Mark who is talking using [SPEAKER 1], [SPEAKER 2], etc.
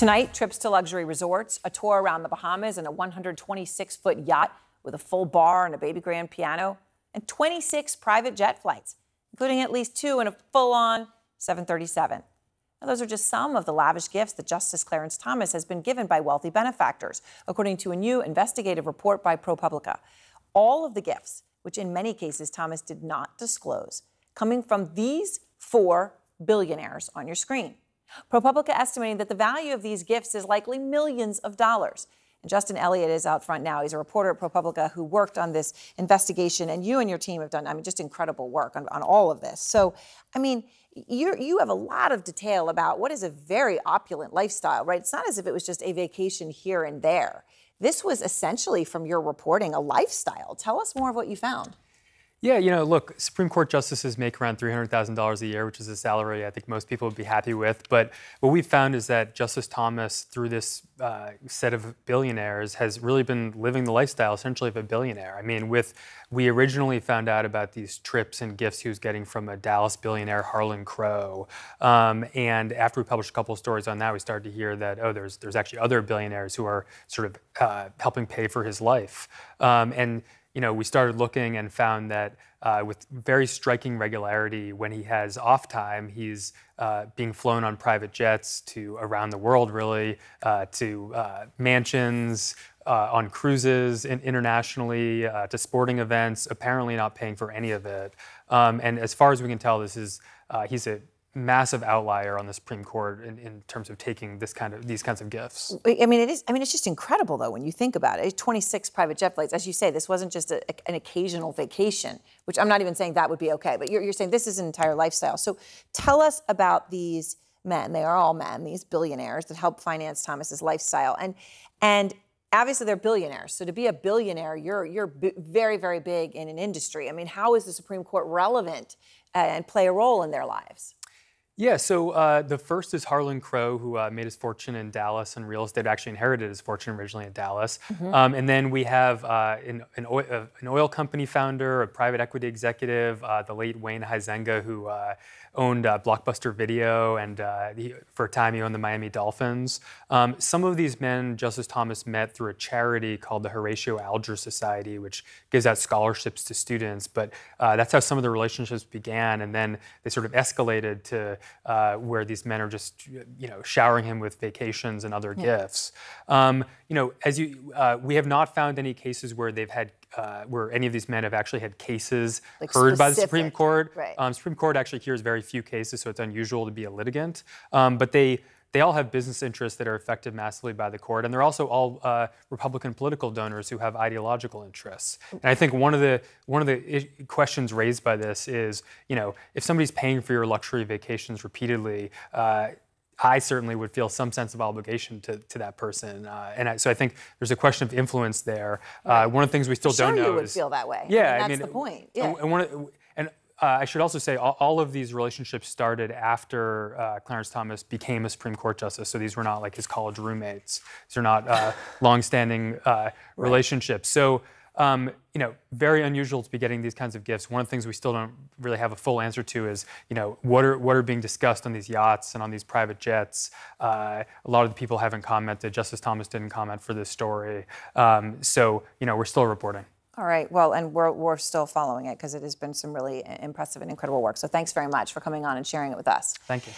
[SPEAKER 1] Tonight, trips to luxury resorts, a tour around the Bahamas, and a 126 foot yacht with a full bar and a baby grand piano, and 26 private jet flights, including at least two in a full on 737. Now, those are just some of the lavish gifts that Justice Clarence Thomas has been given by wealthy benefactors, according to a new investigative report by ProPublica. All of the gifts, which in many cases Thomas did not disclose, coming from these four billionaires on your screen. ProPublica estimating that the value of these gifts is likely millions of dollars. And Justin Elliott is out front now. He's a reporter at ProPublica who worked on this investigation, and you and your team have done, I mean, just incredible work on, on all of this. So, I mean, you you have a lot of detail about what is a very opulent lifestyle, right? It's not as if it was just a vacation here and there. This was essentially, from your reporting, a lifestyle. Tell us more of what you found.
[SPEAKER 2] Yeah, you know, look, Supreme Court justices make around $300,000 a year, which is a salary I think most people would be happy with. But what we've found is that Justice Thomas, through this uh, set of billionaires, has really been living the lifestyle essentially of a billionaire. I mean, with we originally found out about these trips and gifts he was getting from a Dallas billionaire, Harlan Crow. Um, and after we published a couple of stories on that, we started to hear that, oh, there's, there's actually other billionaires who are sort of uh, helping pay for his life. Um, and you know, we started looking and found that uh, with very striking regularity, when he has off time, he's uh, being flown on private jets to around the world, really, uh, to uh, mansions, uh, on cruises in, internationally, uh, to sporting events, apparently not paying for any of it. Um, and as far as we can tell, this is he's a massive outlier on the Supreme Court in, in, terms of taking this kind of these kinds of gifts.
[SPEAKER 1] I mean, it is. I mean, it's just incredible though when you think about it. 26 private jet flights, as you say, this wasn't just a, an occasional vacation. Which I'm not even saying that would be okay, but you're, you're saying this is an entire lifestyle. So tell us about these men. They are all men, these billionaires that help finance Thomas's lifestyle, and and obviously they're billionaires. So to be a billionaire, you're you're very very big in an industry. I mean, how is the Supreme Court relevant uh, and play a role in their lives?
[SPEAKER 2] Yeah, so uh, the first is Harlan Crow, who uh, made his fortune in Dallas in real estate, actually inherited his fortune originally in Dallas. Mm-hmm. Um, and then we have uh, an, an, oil, uh, an, oil, company founder, a private equity executive, uh, the late Wayne Huizenga, who uh, owned uh, Blockbuster Video, and uh, he, for a time he owned the Miami Dolphins. Um, some of these men, Justice Thomas met through a charity called the Horatio Alger Society, which gives out scholarships to students. But uh, that's how some of the relationships began, and then they sort of escalated to uh, where these men are just, you know, showering him with vacations and other yeah. gifts. Um, you know, as you, uh, we have not found any cases where they've had uh, where any of these men have actually had cases like heard specific. by the Supreme Court.
[SPEAKER 1] Right.
[SPEAKER 2] Um, Supreme Court actually hears very few cases, so it's unusual to be a litigant. Um, but they they all have business interests that are affected massively by the court, and they're also all uh, Republican political donors who have ideological interests. And I think one of the one of the questions raised by this is, you know, if somebody's paying for your luxury vacations repeatedly. Uh, I certainly would feel some sense of obligation to, to that person. Uh, and I, so I think there's a question of influence there. Uh. One of the things we still
[SPEAKER 1] sure
[SPEAKER 2] don't know
[SPEAKER 1] you would
[SPEAKER 2] is.
[SPEAKER 1] feel that way.
[SPEAKER 2] Yeah, I
[SPEAKER 1] mean,
[SPEAKER 2] that's
[SPEAKER 1] I mean, the point. Yeah.
[SPEAKER 2] And, one, and uh, I should also say all, all, of these relationships started after uh, Clarence Thomas became a Supreme Court justice. So these were not like his college roommates. These are not uh, longstanding uh, right. relationships. So um, you know, very unusual to be getting these kinds of gifts. One of the things we still don't really have a full answer to is, you know, what are what are being discussed on these yachts and on these private jets. Uh, a lot of the people haven't commented. Justice Thomas didn't comment for this story. Um, so, you know, we're still reporting.
[SPEAKER 1] All right. Well, and we're, we're still following it because it has been some really impressive and incredible work. So thanks very much for coming on and sharing it with us.
[SPEAKER 2] Thank you.